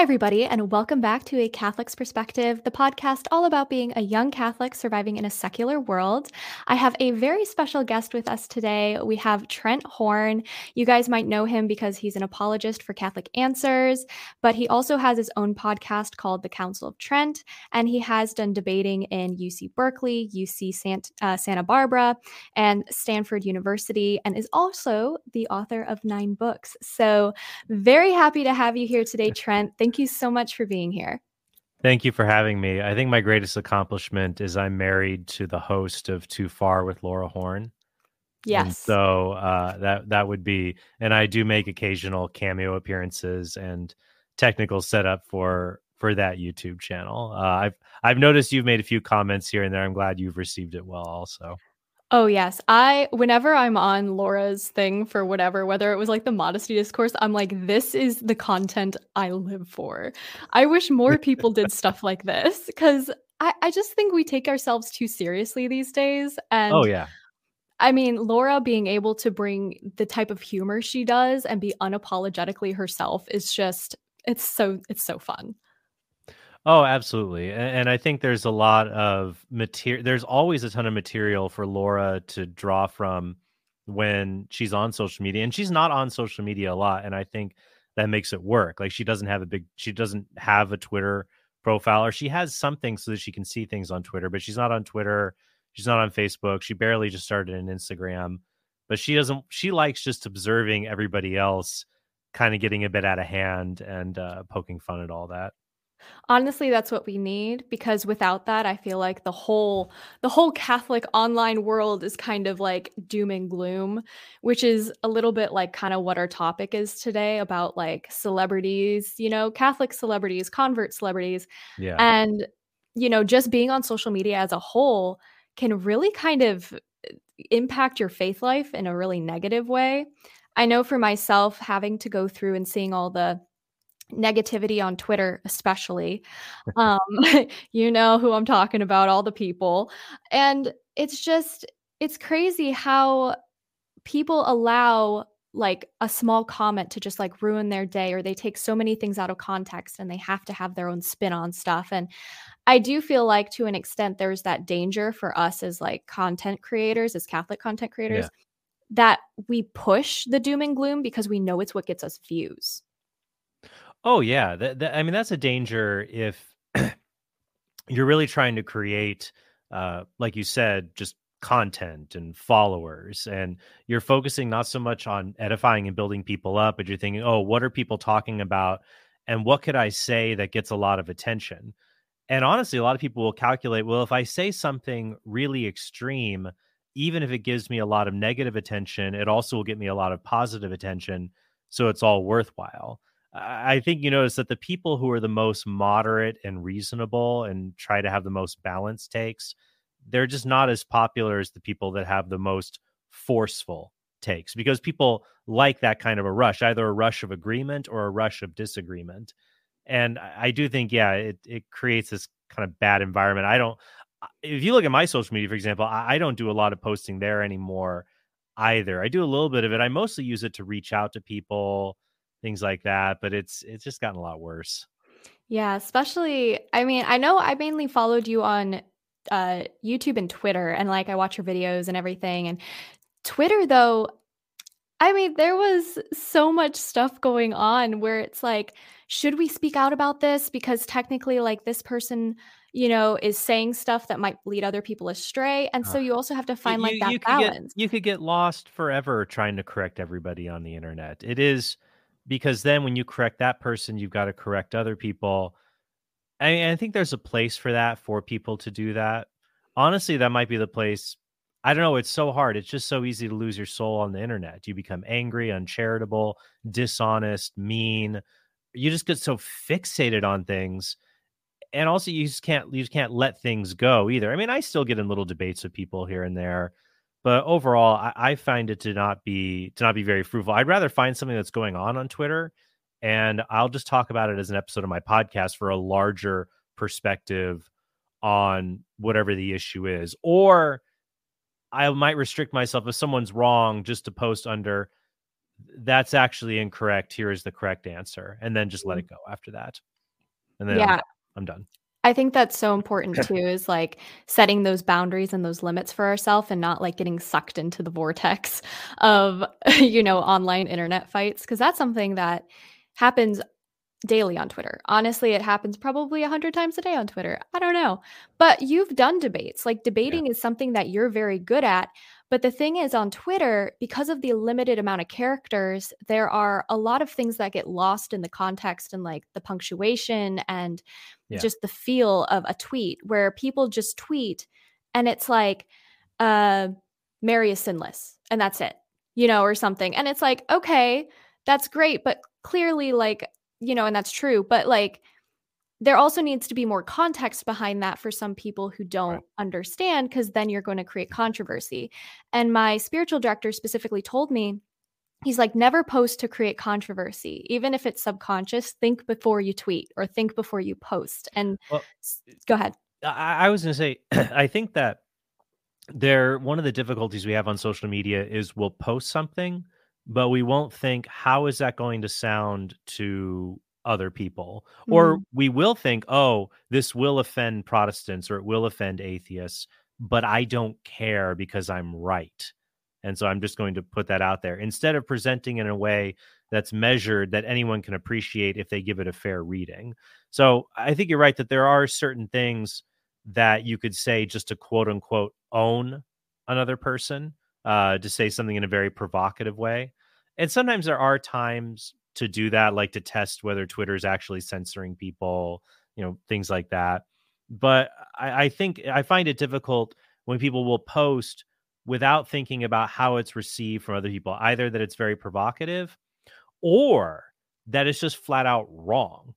Hi, everybody, and welcome back to A Catholic's Perspective, the podcast all about being a young Catholic surviving in a secular world. I have a very special guest with us today. We have Trent Horn. You guys might know him because he's an apologist for Catholic Answers, but he also has his own podcast called The Counsel of Trent, and he has done debating in UC Berkeley, UC Sant- uh, Santa Barbara, and Stanford University, and is also the author of nine books. So, very happy to have you here today, Trent. Thank you so much for being here. Thank you for having me. I think my greatest accomplishment is I'm married to the host of Too Far with Laura Horn. Yes. And so uh, that that would be, and I do make occasional cameo appearances and technical setup for for that YouTube channel. Uh, I've I've noticed you've made a few comments here and there. I'm glad you've received it well, also. Oh yes. I whenever I'm on Laura's thing for whatever, whether it was like the modesty discourse, I'm like, this is the content I live for. I wish more people did stuff like this because I, I just think we take ourselves too seriously these days. Oh, and oh yeah. I mean, Laura being able to bring the type of humor she does and be unapologetically herself is just it's so it's so fun. Oh, absolutely. And, and I think there's a lot of material. There's always a ton of material for Laura to draw from when she's on social media. And she's not on social media a lot. And I think that makes it work. Like she doesn't have a big, she doesn't have a Twitter profile, or she has something so that she can see things on Twitter, but she's not on Twitter. She's not on Facebook. She barely just started an Instagram, but she doesn't, she likes just observing everybody else kind of getting a bit out of hand and uh, poking fun at all that. Honestly, that's what we need because without that, I feel like the whole the whole Catholic online world is kind of like doom and gloom, which is a little bit like kind of what our topic is today about like celebrities, you know, Catholic celebrities, convert celebrities. Yeah. And you know, just being on social media as a whole can really kind of uh, impact your faith life in a really negative way. I know for myself having to go through and seeing all the negativity on Twitter, especially. Um, you know who I'm talking about, all the people. And it's just, it's crazy how people allow like a small comment to just like ruin their day or they take so many things out of context and they have to have their own spin on stuff and i do feel like to an extent there's that danger for us as like content creators as catholic content creators yeah. that we push the doom and gloom because we know it's what gets us views Oh yeah, that, that, I mean that's a danger if you're really trying to create, uh, like you said, just content and followers, and you're focusing not so much on edifying and building people up, but you're thinking, oh, what are people talking about, and what could I say that gets a lot of attention? And honestly, a lot of people will calculate, well, if I say something really extreme, even if it gives me a lot of negative attention, it also will get me a lot of positive attention, so it's all worthwhile. I think you notice that the people who are the most moderate and reasonable and try to have the most balanced takes, they're just not as popular as the people that have the most forceful takes because people like that kind of a rush, either a rush of agreement or a rush of disagreement. And I do think, yeah, it, it creates this kind of bad environment. I don't, if you look at my social media, for example, I don't do a lot of posting there anymore either. I do a little bit of it. I mostly use it to reach out to people things like that. But it's it's just gotten a lot worse. Yeah, especially I mean, I know I mainly followed you on uh YouTube and Twitter and like I watch your videos and everything and Twitter though I mean, there was so much stuff going on where it's like, should we speak out about this? Because technically, like, this person, you know, is saying stuff that might lead other people astray. And so you also have to find you, like that you balance. Get, you could get lost forever trying to correct everybody on the internet. It is because then when you correct that person, you've got to correct other people. I I think there's a place for that for people to do that. Honestly, that might be the place. I don't know. It's so hard. It's just so easy to lose your soul on the internet. You become angry, uncharitable, dishonest, mean. You just get so fixated on things. And also you just can't you just can't let things go either. I mean, I still get in little debates with people here and there but overall I, I, find it to not be to not be very fruitful i'd rather find something that's going on on twitter and i'll just talk about it as an episode of my podcast for a larger perspective on whatever the issue is or i might restrict myself if someone's wrong just to post under that's actually incorrect. Here is the correct answer. And then just let Mm. it go after that. And then I'm Yeah. I'm done. I think that's so important too is like setting those boundaries and those limits for ourselves and not like getting sucked into the vortex of you know online internet fights because that's something that happens daily on Twitter. Honestly, it happens probably a hundred times a day on Twitter. I don't know. But you've done debates. Like debating is something that you're very good at. But the thing is, on Twitter, because of the limited amount of characters, there are a lot of things that get lost in the context and like the punctuation and Yeah. just the feel of a tweet where people just tweet and it's like, uh, Mary is sinless and that's it, you know, or something. And it's like, okay, that's great. But clearly, like, you know, and that's true. But like, there also needs to be more context behind that for some people who don't Right. understand, because then you're going to create controversy. And my spiritual director specifically told me, he's like, never post to create controversy, even if it's subconscious. Think before you tweet or think before you post. And Well, go ahead. I, I was going to say, I think that there one of the difficulties we have on social media is we'll post something, but we won't think how is that going to sound to other people, or Mm. we will think, oh, this will offend Protestants or it will offend atheists, but I don't care because I'm right. And so I'm just going to put that out there instead of presenting in a way that's measured that anyone can appreciate if they give it a fair reading. So I think you're right that there are certain things that you could say just to quote unquote own another person, uh, to say something in a very provocative way. And sometimes there are times to do that, like to test whether Twitter is actually censoring people, you know, things like that. But I, I think I find it difficult when people will post without thinking about how it's received from other people, either that it's very provocative or that it's just flat out wrong.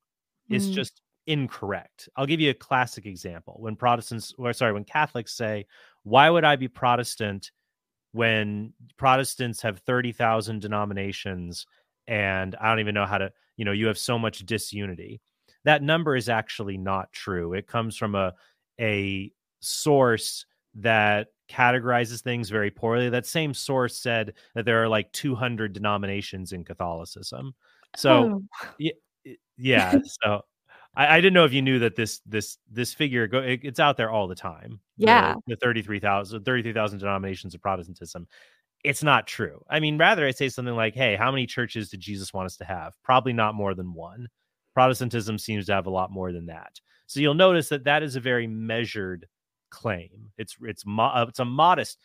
It's Mm. just incorrect. I'll give you a classic example. When Protestants, or sorry, when Catholics say, Why would I be Protestant when Protestants have 30,000 denominations and I don't even know how to, you know, you have so much disunity? That number is actually not true. It comes from a, a source that categorizes things very poorly. That same source said that there are like 200 denominations in Catholicism. So, Oh. y- y- yeah. so I, I didn't know if you knew that this this this figure go it- it's out there all the time. Yeah. the, 33,000 33,000 denominations of Protestantism. It's not true. I mean, rather I say something like, "Hey, how many churches did Jesus want us to have? Probably not more than one." Protestantism seems to have a lot more than that. So you'll notice that that is a very measured claim. It's it's mo- uh, it's a modest.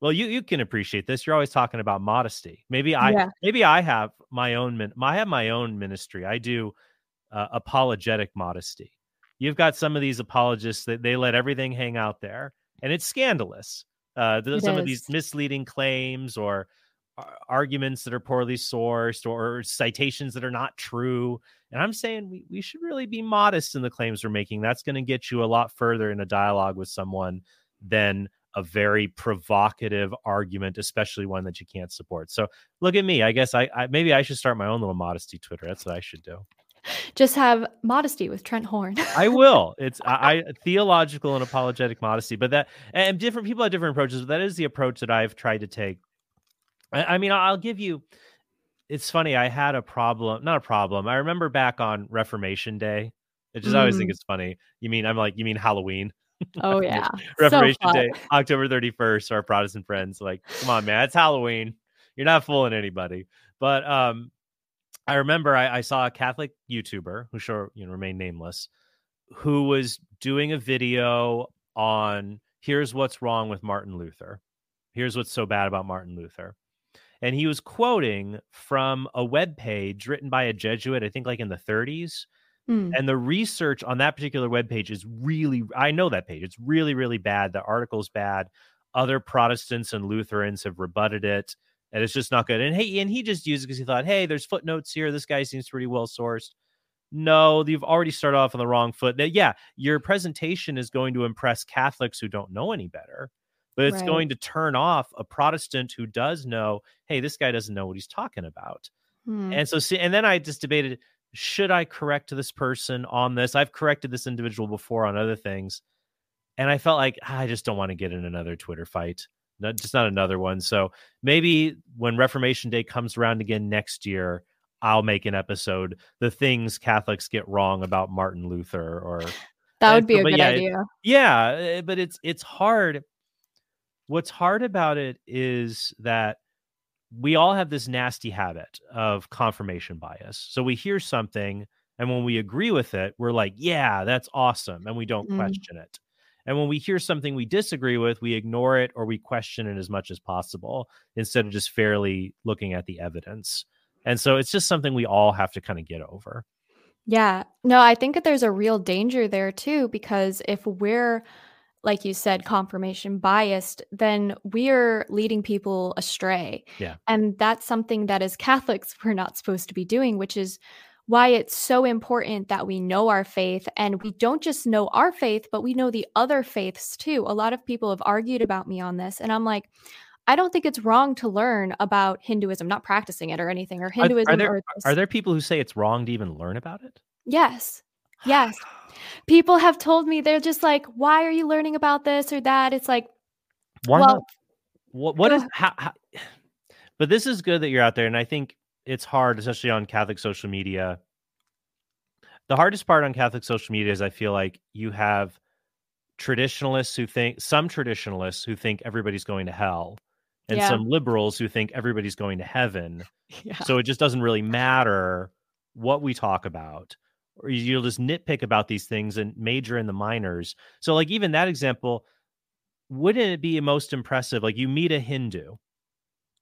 Well, you you can appreciate this. You're always talking about modesty. Maybe I Yeah. maybe I have my own min- I have my own ministry. I do uh, apologetic modesty. You've got some of these apologists that they let everything hang out there, and it's scandalous. Uh, th- some of these misleading claims or arguments that are poorly sourced or citations that are not true. And I'm saying we, we should really be modest in the claims we're making. That's going to get you a lot further in a dialogue with someone than a very provocative argument, especially one that you can't support. So look at me. I guess I, I maybe I should start my own little modesty Twitter. That's what I should do. Just have modesty with Trent Horn. I will. It's I, I theological and apologetic modesty, but that and different people have different approaches. But that is the approach that I've tried to take. I, I mean, I'll give you. It's funny. I had a problem, not a problem. I remember back on Reformation Day. I just always think Mm. it's funny. You mean I'm like you mean Halloween? oh yeah. Reformation so Day. October 31st. Our Protestant friends like, come on, man, it's Halloween. You're not fooling anybody. But um, I remember I, I saw a Catholic YouTuber who sure you know remain nameless, who was doing a video on here's what's wrong with Martin Luther. Here's what's so bad about Martin Luther. And he was quoting from a web page written by a Jesuit, I think like in the 30s. Mm. And the research on that particular web page is really, I know that page. It's really, really bad. The article's bad. Other Protestants and Lutherans have rebutted it, and it's just not good. And hey, and he just used it because he thought, hey, there's footnotes here. This guy seems pretty well sourced. No, you've already started off on the wrong foot. Now, yeah, your presentation is going to impress Catholics who don't know any better, but it's Right. going to turn off a Protestant who does know, hey, this guy doesn't know what he's talking about. Mm. And so, see, and then I just debated should I correct this person on this? I've corrected this individual before on other things. And I felt like "Ah, I just don't want to get in another Twitter fight. Not, just not another one. So maybe when Reformation Day comes around again next year, I'll make an episode the things Catholics get wrong about Martin Luther or that would be a good yeah, idea. yeah, eh, but it's it's hard. What's hard about it is that we all have this nasty habit of confirmation bias. So we hear something and when we agree with it, we're like, yeah, that's awesome. And we don't Mm. question it. And when we hear something we disagree with, we ignore it or we question it as much as possible instead of just fairly looking at the evidence. And so it's just something we all have to kind of get over. Yeah. No, I think that there's a real danger there too, because if we're, like you said, confirmation biased, then we're leading people astray. Yeah. And that's something that as Catholics, we're not supposed to be doing, which is why it's so important that we know our faith and we don't just know our faith, but we know the other faiths too. A lot of people have argued about me on this, and I'm like, I don't think it's wrong to learn about Hinduism, not practicing it or anything, or Hinduism are there or are there people who say it's wrong to even learn about it? Yes. Yes. People have told me they're just like, why are you learning about this or that? It's like, Why well, not? What what is how, how but this is good that you're out there and I think it's hard especially on Catholic social media. The hardest part on Catholic social media is I feel like you have traditionalists who think some traditionalists who think everybody's going to hell and Yeah. some liberals who think everybody's going to heaven. yeah. So it just doesn't really matter what we talk about. Or you'll just nitpick about these things and major in the minors. So, like, even that example, wouldn't it be most impressive? Like, you meet a Hindu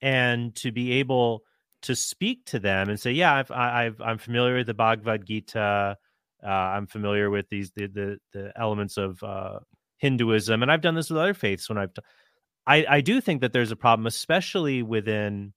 and to be able to speak to them and say, Yeah, I've, I- I've, I'm familiar with the Bhagavad Gita. Uh, I'm familiar with these, the, the, the elements of uh, Hinduism. And I've done this with other faiths when I've, I, I do think that there's a problem, especially within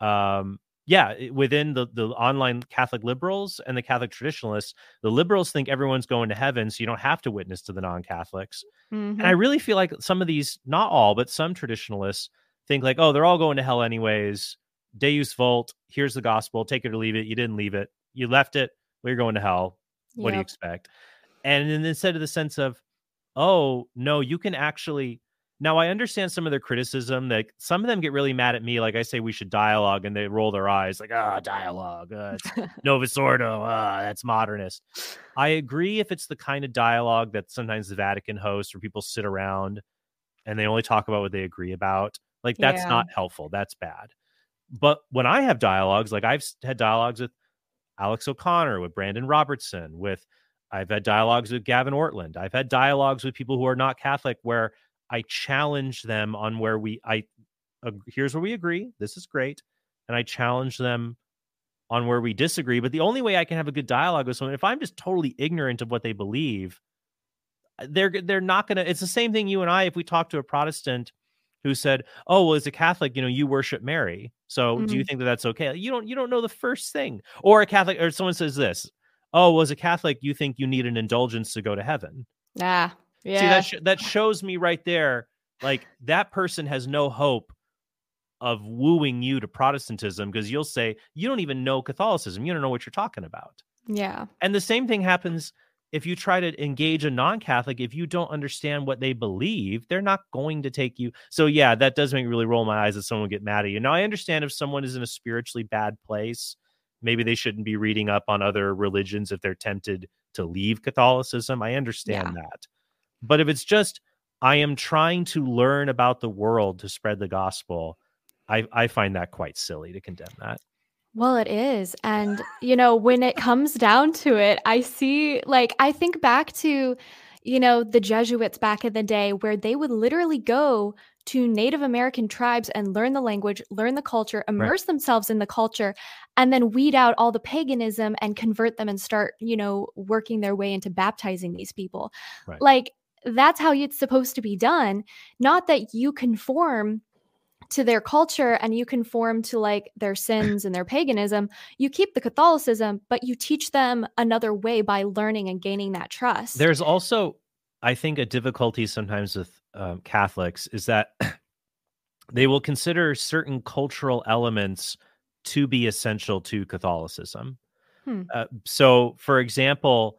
um yeah within the the online catholic liberals and the catholic traditionalists the liberals think everyone's going to heaven so you don't have to witness to the non-catholics Mhm. and i really feel like some of these not all but some traditionalists think like oh they're all going to hell anyways deus vult here's the gospel take it or leave it you didn't leave it you left it you're going to hell what do you expect? And then instead of the sense of oh no you can actually now i understand some of their criticism that some of them get really mad at me like i say we should dialogue and they roll their eyes like ah dialogue uh, novus ordo ah that's modernist. I agree if it's the kind of dialogue that sometimes the vatican hosts where people sit around and they only talk about what they agree about like that's Yeah. not helpful that's bad but when i have dialogues like i've had dialogues with alex o'connor with brandan robertson with I've had dialogues with Gavin Ortlund. I've had dialogues with people who are not Catholic where I challenge them on where we I ag- here's where we agree. This is great. And I challenge them on where we disagree. But the only way I can have a good dialogue with someone if I'm just totally ignorant of what they believe, uh, they're they're not gonna it's the same thing you and I if we talk to a Protestant who said, "Oh, well, as a Catholic, you know, you worship Mary. So, do you Mhm. think that that's okay?" You don't. You don't know the first thing. Or a Catholic, or someone says this, "Oh, well, as a Catholic, you think you need an indulgence to go to heaven." Ah, yeah. See, that sh- that shows me right there, like that person has no hope of wooing you to Protestantism because you'll say you don't even know Catholicism. You don't know what you're talking about. yeah. And the same thing happens if you try to engage a non-Catholic. If you don't understand what they believe, they're not going to take you. So yeah, that does make me really roll my eyes that someone would get mad at you. Now I understand if someone is in a spiritually bad place, maybe they shouldn't be reading up on other religions if they're tempted to leave Catholicism. I understand that. But if it's just I am trying to learn about the world to spread the gospel, I, I find that quite silly to condemn that. Well, it is. And, you know, when it comes down to it, I see, like, I think back to, you know, the Jesuits back in the day where they would literally go to Native American tribes and learn the language, learn the culture, immerse themselves in the culture, and then weed out all the paganism and convert them and start, you know, working their way into baptizing these people. Right. Like, that's how it's supposed to be done. Not that you conform to their culture and you conform to like their sins and their paganism you keep the catholicism but you teach them another way by learning and gaining that trust There's also, I think, a difficulty sometimes with um, Catholics is that they will consider certain cultural elements to be essential to Catholicism. Hmm. Uh, so, for example,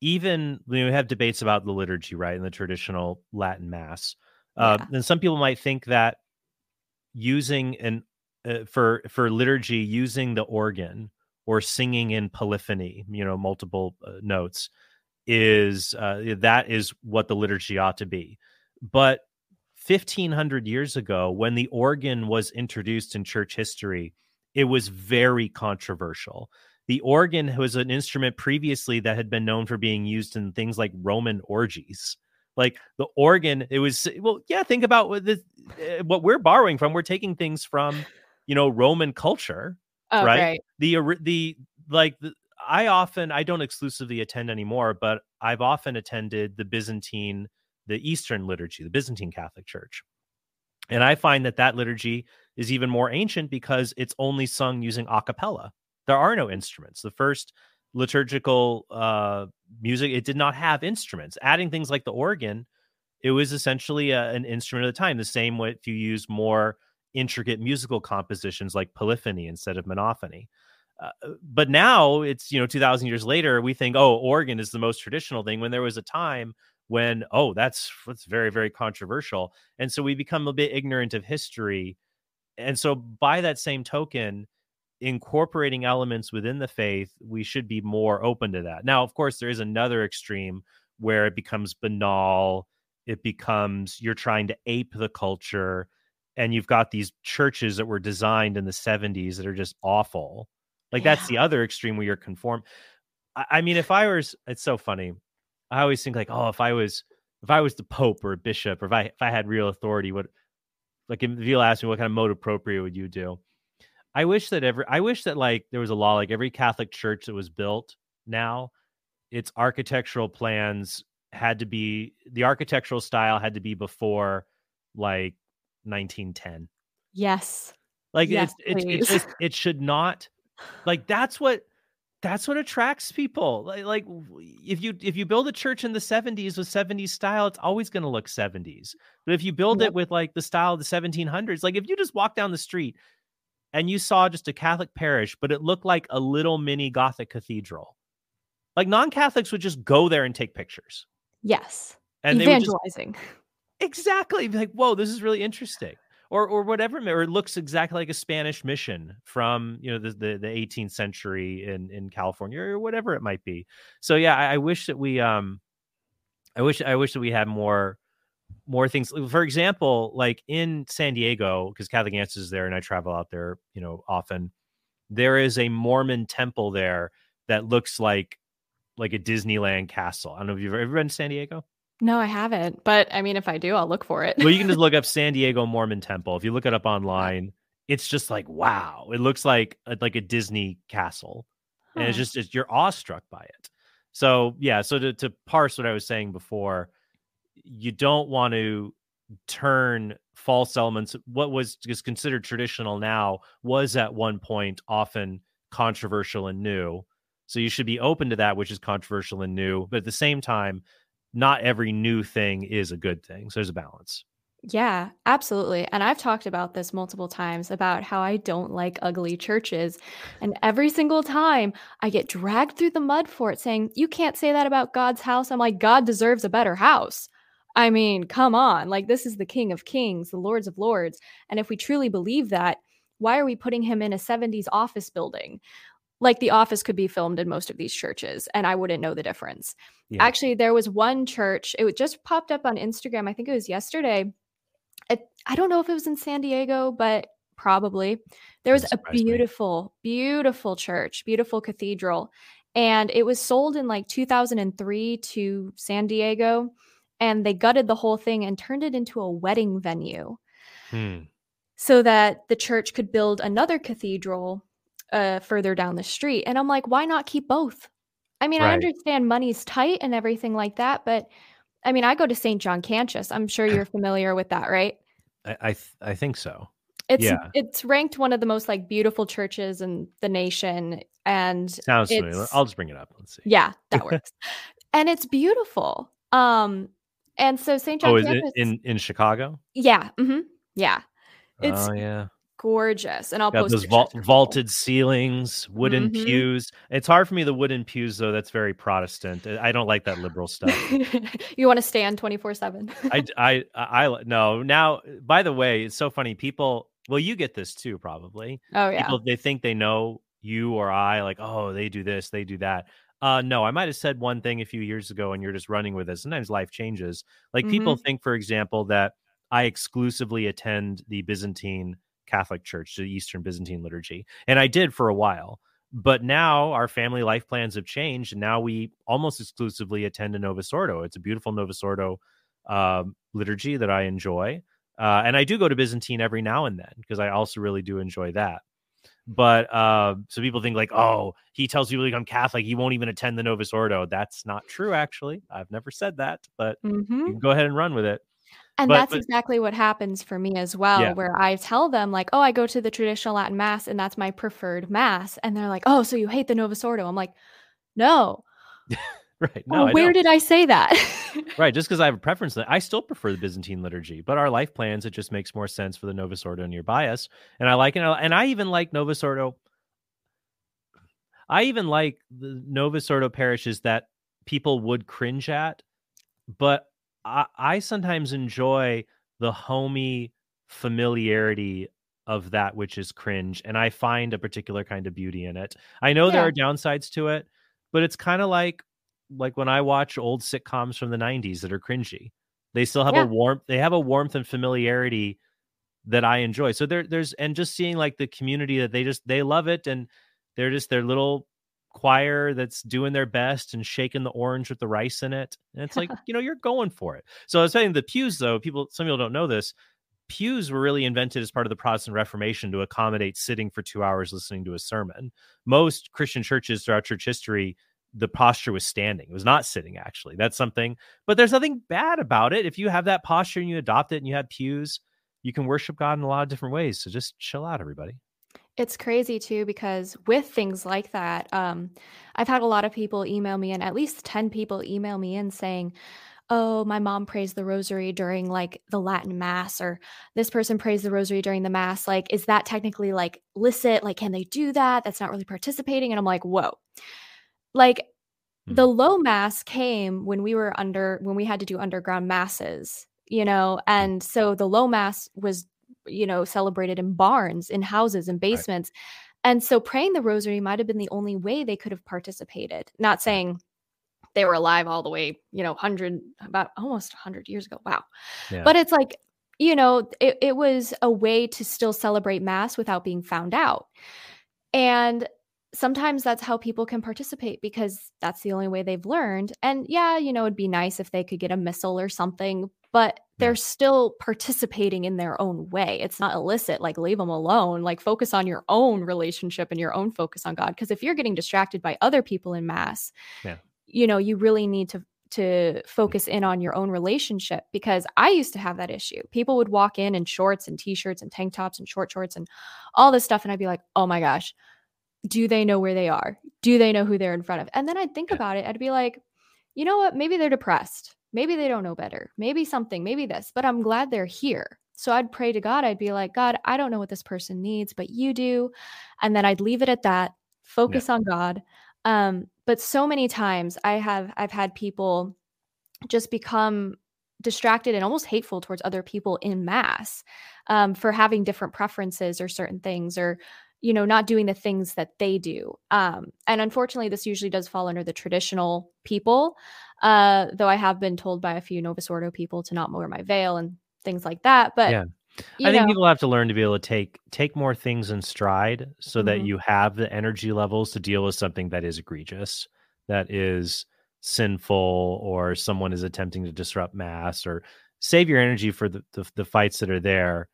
even when we have debates about the liturgy, right, in the traditional Latin Mass, Uh, And some people might think that using an uh, for for liturgy using the organ or singing in polyphony, you know, multiple uh, notes, is uh, that is what the liturgy ought to be. But 1500 years ago, when the organ was introduced in church history, it was very controversial. The organ was an instrument previously that had been known for being used in things like Roman orgies. Like the organ, it was well, yeah. Think about what the, uh, what we're borrowing from. We're taking things from, you know, Roman culture, Oh, right? right. The the like the, I often I don't exclusively attend anymore, but I've often attended the Byzantine, the Eastern liturgy, the Byzantine Catholic Church, and I find that that liturgy is even more ancient because it's only sung using a cappella. There are no instruments. The first liturgical uh, music it did not have instruments. Adding things like the organ, it was essentially a, an instrument of the time. The same way if you use more intricate musical compositions like polyphony instead of monophony. Uh, but now it's you know 2000 years later we think oh organ is the most traditional thing when there was a time when oh that's that's very very controversial and so we become a bit ignorant of history and so by that same token incorporating elements within the faith we should be more open to that. Now of course there is another extreme where it becomes banal it becomes you're trying to ape the culture and you've got these churches that were designed in the 70s that are just awful. Like Yeah. that's the other extreme where you're conform I, I mean if i was it's so funny i always think like oh if i was if i was the pope or a bishop or if i if i had real authority what like if you'll ask me what kind of mode appropriate would you do i wish that every i wish that like there was a law like every catholic church that was built now its architectural plans had to be the architectural style had to be before like 1910 Yes. like Yes, it's it's it's it should not like that's what that's what attracts people. Like like if you if you build a church in the 70s with 70s style, it's always going to look 70s. But if you build Yep. it with like the style of the 1700s, like if you just walk down the street and you saw just a Catholic parish, but it looked like a little mini Gothic cathedral. Like non-Catholics would just go there and take pictures. Yes. And they just Evangelizing. exactly like whoa this is really interesting or or whatever or it looks exactly like a spanish mission from you know the the, the 18th century in in california or whatever it might be so yeah I, I wish that we um i wish i wish that we had more more things for example like in san diego because catholic answers is there and i travel out there you know often there is a mormon temple there that looks like like a disneyland castle i don't know if you've ever been to san diego No, I haven't. But I mean, if I do, I'll look for it. well, you can just look up San Diego Mormon Temple. If you look it up online, it's just like wow. It looks like a, like a Disney castle, and it's just it's, you're awestruck by it. So yeah, so to to parse what I was saying before, you don't want to turn false elements. What was considered traditional now was at one point often controversial and new. So you should be open to that, which is controversial and new, but at the same time, not every new thing is a good thing. So there's a balance. Yeah, absolutely. And I've talked about this multiple times about how I don't like ugly churches. And every single time I get dragged through the mud for it, saying, You can't say that about God's house. I'm like, God deserves a better house. I mean, come on. Like, this is the King of Kings, the Lords of Lords. And if we truly believe that, why are we putting him in a 70s office building? Like, the office could be filmed in most of these churches, and I wouldn't know the difference. Yeah. Actually, there was one church, it just popped up on Instagram. I think it was yesterday it, I don't know if it was in San Diego, but probably. There was a surprise me. beautiful, beautiful church, beautiful cathedral. And it was sold in like 2003 to San Diego. And they gutted the whole thing and turned it into a wedding venue Hmm. so that the church could build another cathedral uh, further down the street. And I'm like, why not keep both? I mean, I understand money's tight and everything like that, but I mean, I go to St. John Cantius. I'm sure you're familiar with that, right? I I, th- I think so. It's Yeah. it's ranked one of the most like beautiful churches in the nation, and Sounds familiar. I'll just bring it up. Let's see. yeah, that works. and it's beautiful. Um, and so St. John Oh, is it Cantius, in in Chicago? yeah, Mm-hmm, yeah. It's oh yeah. gorgeous. And I'll Got post those vault, vaulted ceilings, wooden Mhm. pews. It's hard for me the wooden pews though. That's very Protestant. I I don't like that liberal stuff. you want to stand 24/7. I, I, I, I- no. Now, by the way, it's so funny. People, well, you get this too, probably. oh yeah. People, they think they know you or I, like, oh, they do this, they do that. Uh, no, I might have said one thing a few years ago, and you're just running with it. Sometimes life changes. Like people Mm-hmm. think, for example, that I exclusively attend the Byzantine Catholic Church, the Eastern Byzantine liturgy, and I did for a while. But now our family life plans have changed, and now we almost exclusively attend a Novus Ordo. It's a beautiful Novus Ordo um, liturgy that I enjoy, uh, and I do go to Byzantine every now and then because I also really do enjoy that. But uh, so people think like, oh, he tells people to become Catholic, he won't even attend the Novus Ordo. That's not true, actually. I've never said that, but Mhm. you can go ahead and run with it. And But- that's but- exactly what happens for me as well, Yeah. where I tell them, like, oh, I go to the traditional Latin Mass and that's my preferred Mass. And they're like, oh, so you hate the Novus Ordo. I'm like, no. Right? No, oh, where did I say that? right just because i have a preference that i still prefer the byzantine liturgy but our life plans it just makes more sense for the novus ordo nearby us and i like it and i even like novus ordo i even like the novus ordo parishes that people would cringe at but i, I sometimes enjoy the homey familiarity of that which is cringe and i find a particular kind of beauty in it i know there are downsides to it but it's kind of like like when i watch old sitcoms from the 90s that are cringy they still have Yeah. a warmth they have a warmth and familiarity that i enjoy. So there there's and just seeing like the community that they just they love it and they're just their little choir that's doing their best and shaking the orange with the rice in it. And it's like you know you're going for it. So i was saying the pews though people some people don't know this pews were really invented as part of the protestant reformation to accommodate sitting for two hours listening to a sermon. Most christian churches throughout church history the posture was standing it was not sitting actually that's something but there's nothing bad about it if you have that posture and you adopt it and you have pews you can worship god in a lot of different ways so just chill out everybody It's crazy too because with things like that, um, I've had a lot of people email me, and at least 10 people email me in saying, Oh, my mom prays the rosary during like the Latin mass, or this person prays the rosary during the mass. Like, is that technically like licit? Like, can they do that? That's not really participating. And I'm like, Whoa. Like, the mm-hmm. low mass came when we were under, when we had to do underground masses, you know, mm-hmm. and so the low mass was you know, celebrated in barns, in houses, in basements. And so praying the rosary might have been the only way they could have participated. Not saying they were alive all the way, you know, 100, about almost 100 years ago. Wow. Yeah. But it's like, you know, it, it was a way to still celebrate Mass without being found out. And sometimes that's how people can participate because that's the only way they've learned. And yeah, you know, it'd be nice if they could get a missal or something, but they're still participating in their own way. It's not illicit. Like, leave them alone. Like, focus on your own relationship and your own focus on God. Because if you're getting distracted by other people in Mass, Yeah. you know, you really need to to focus in on your own relationship because I used to have that issue. People would walk in in shorts and t-shirts and tank tops and short shorts and all this stuff and I'd be like, "Oh my gosh, do they know where they are? Do they know who they're in front of?" And then I'd think Yeah. about it. I'd be like, "You know what? Maybe they're depressed. Maybe they don't know better. Maybe something, maybe this, but I'm glad they're here." So I'd pray to God. I'd be like, "God, I don't know what this person needs, but you do." And then I'd leave it at that. Focus on God. Um, but so many times I have I've had people just become distracted and almost hateful towards other people in mass um, for having different preferences or certain things or you know not doing the things that they do um, and unfortunately this usually does fall under the traditional people uh, though i have been told by a few novus ordo people to not wear my veil and things like that but Yeah. I think know, people have to learn to be able to take take more things in stride so that Mhm. you have the energy levels to deal with something that is egregious, that is sinful, or someone is attempting to disrupt mass, or save your energy for the, the, the fights that are there.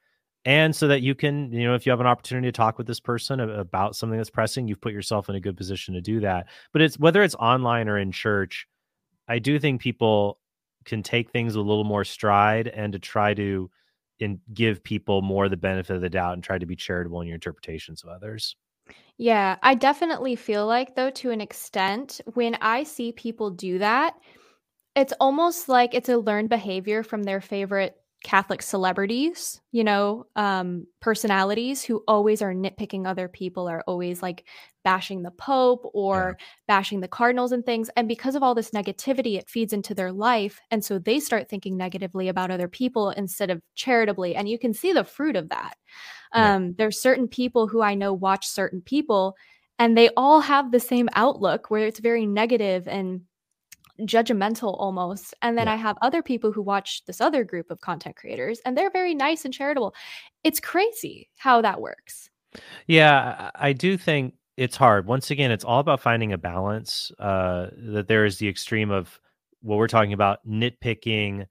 And so that you can, you know, if you have an opportunity to talk with this person about something that's pressing, you've put yourself in a good position to do that. But it's whether it's online or in church, I do think people can take things a little more stride and to try to and give people more the benefit of the doubt and try to be charitable in your interpretations of others. Yeah, I definitely feel like, though, to an extent, when I see people do that, it's almost like it's a learned behavior from their favorite Catholic celebrities, you know, um, personalities who always are nitpicking other people, are always like bashing the Pope or yeah. bashing the cardinals and things. And because of all this negativity, it feeds into their life. And so they start thinking negatively about other people instead of charitably. And you can see the fruit of that. Yeah. Um, there's certain people who I know watch certain people, and they all have the same outlook where it's very negative and judgmental almost. And then yeah. I have other people who watch this other group of content creators and they're very nice and charitable. It's crazy how that works. Yeah, I do think it's hard. Once again, it's all about finding a balance. Uh, that there is the extreme of what we're talking about nitpicking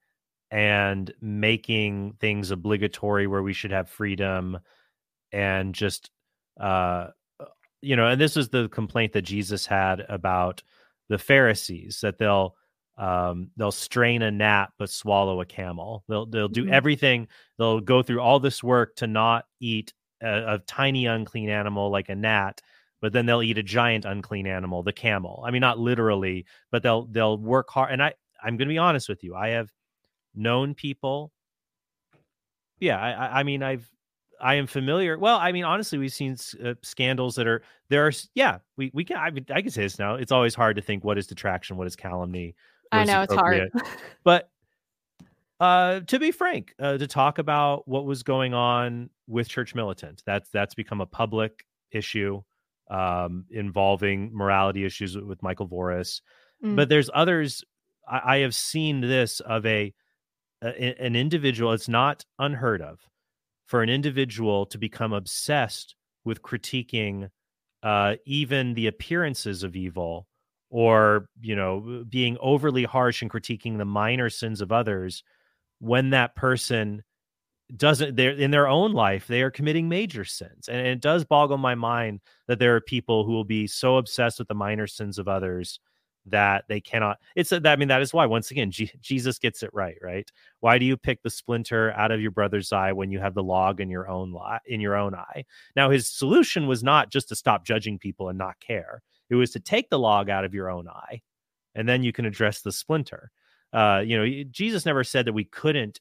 and making things obligatory where we should have freedom and just uh you know and this is the complaint that jesus had about the Pharisees that they'll um, they'll strain a gnat but swallow a camel. They'll they'll do mm-hmm. everything. They'll go through all this work to not eat a, a, tiny unclean animal like a gnat, but then they'll eat a giant unclean animal, the camel. I mean, not literally, but they'll they'll work hard. And I I'm going to be honest with you. I have known people. Yeah, I I mean I've I am familiar. Well, I mean, honestly, we've seen uh, scandals that are there. Are yeah, we we can I, I can say this now. It's always hard to think what is detraction, what is calumny. What I know it's hard, but uh, to be frank, uh, to talk about what was going on with Church Militant, that's that's become a public issue um, involving morality issues with Michael Voris. Mm. But there's others. I, I have seen this of a, a an individual. It's not unheard of for an individual to become obsessed with critiquing uh, even the appearances of evil or you know being overly harsh and critiquing the minor sins of others when that person doesn't they're in their own life they are committing major sins. And it does boggle my mind that there are people who will be so obsessed with the minor sins of others that they cannot it's i mean that is why once again G- jesus gets it right right? Why do you pick the splinter out of your brother's eye when you have the log in your own li- in your own eye? Now his solution was not just to stop judging people and not care. It was to take the log out of your own eye and then you can address the splinter. Uh you know jesus never said that we couldn't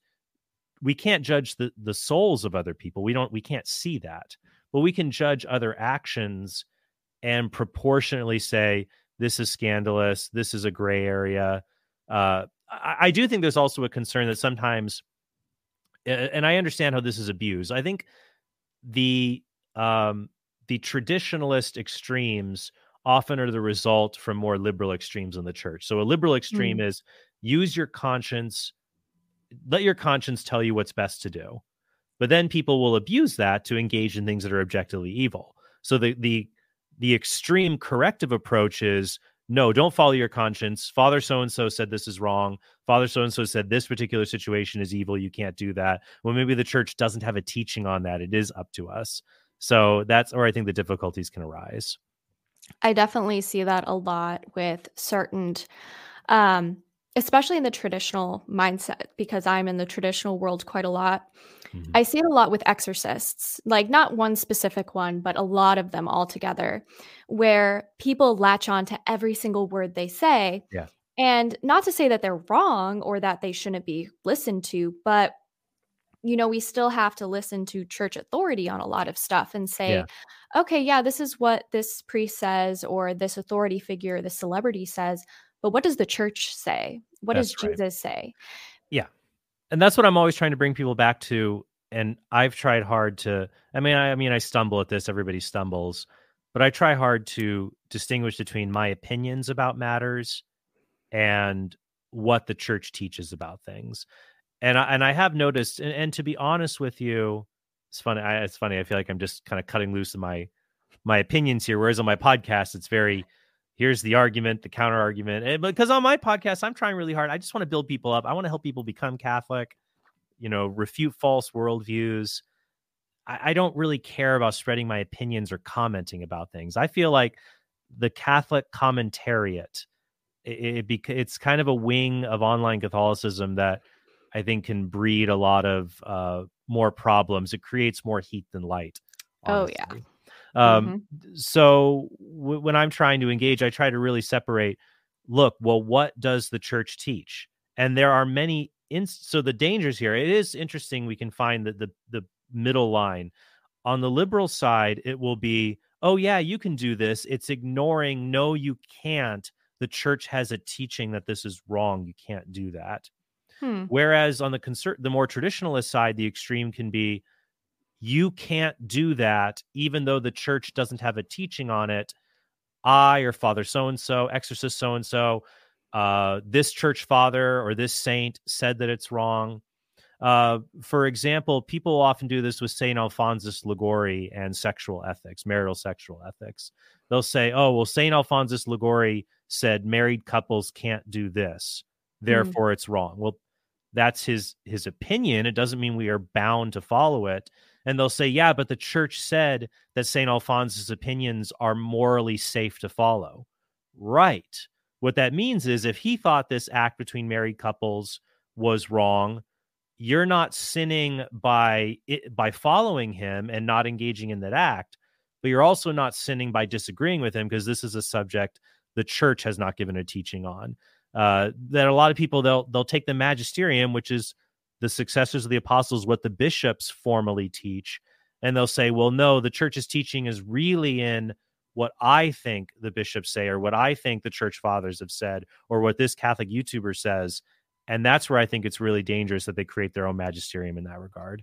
we can't judge the the souls of other people. We don't we can't see that. But we can judge other actions and proportionately say this is scandalous, this is a gray area. Uh, I, I do think there's also a concern that sometimes, and I understand how this is abused. I think the um, the traditionalist extremes often are the result from more liberal extremes in the church. So a liberal extreme mm. is use your conscience, let your conscience tell you what's best to do. But then people will abuse that to engage in things that are objectively evil. So the the the extreme corrective approach is no, don't follow your conscience. Father so and so said this is wrong. Father so and so said this particular situation is evil. You can't do that. Well, maybe the church doesn't have a teaching on that. It is up to us. So that's where I think the difficulties can arise. I definitely see that a lot with certain, um, especially in the traditional mindset, because I'm in the traditional world quite a lot. Mm-hmm. I see it a lot with exorcists, like not one specific one, but a lot of them all together, where people latch on to every single word they say. Yeah. And not to say that they're wrong or that they shouldn't be listened to, but you know, we still have to listen to church authority on a lot of stuff and say, yeah. okay, yeah, this is what this priest says or this authority figure, this celebrity says, but what does the church say? What That's does right. Jesus say? Yeah and that's what I'm always trying to bring people back to. And I've tried hard to. I mean, I, I mean, I stumble at this. Everybody stumbles, but I try hard to distinguish between my opinions about matters and what the church teaches about things. And I, and I have noticed, and, and to be honest with you, it's funny. I, it's funny. I feel like I'm just kind of cutting loose of my my opinions here. Whereas on my podcast, it's very here's the argument, the counter argument. And because on my podcast, I'm trying really hard. I just want to build people up. I want to help people become Catholic, you know, refute false worldviews. I, I don't really care about spreading my opinions or commenting about things. I feel like the Catholic commentariat, it, it, it's kind of a wing of online Catholicism that I think can breed a lot of uh, more problems. It creates more heat than light. Honestly. Oh yeah. Um, mm-hmm. So w- when I'm trying to engage, I try to really separate. Look, well, what does the church teach? And there are many in so the dangers here it is interesting we can find that the the middle line on the liberal side it will be oh yeah you can do this it's ignoring no you can't the church has a teaching that this is wrong you can't do that hmm. whereas on the concert the more traditionalist side the extreme can be you can't do that even though the church doesn't have a teaching on it i or father so and so exorcist so and so uh, this church father or this saint said that it's wrong. Uh, for example, people often do this with St. Alphonsus Liguori and sexual ethics, marital sexual ethics. They'll say, oh, well, St. Alphonsus Liguori said married couples can't do this, hmm. therefore mm. it's wrong. Well, that's his his opinion. It doesn't mean we are bound to follow it. And they'll say, yeah, but the church said that St. Alphonsus' opinions are morally safe to follow. Right. What that means is if he thought this act between married couples was wrong, you're not sinning by it, by following him and not engaging in that act, but you're also not sinning by disagreeing with him because this is a subject the church has not given a teaching on. Uh, that a lot of people they'll they'll take the magisterium, which is the successors of the apostles, what the bishops formally teach, and they'll say, well, no, the church's teaching is really in what I think the bishops say or what I think the church fathers have said or what this Catholic YouTuber says. And that's where I think it's really dangerous that they create their own magisterium in that regard.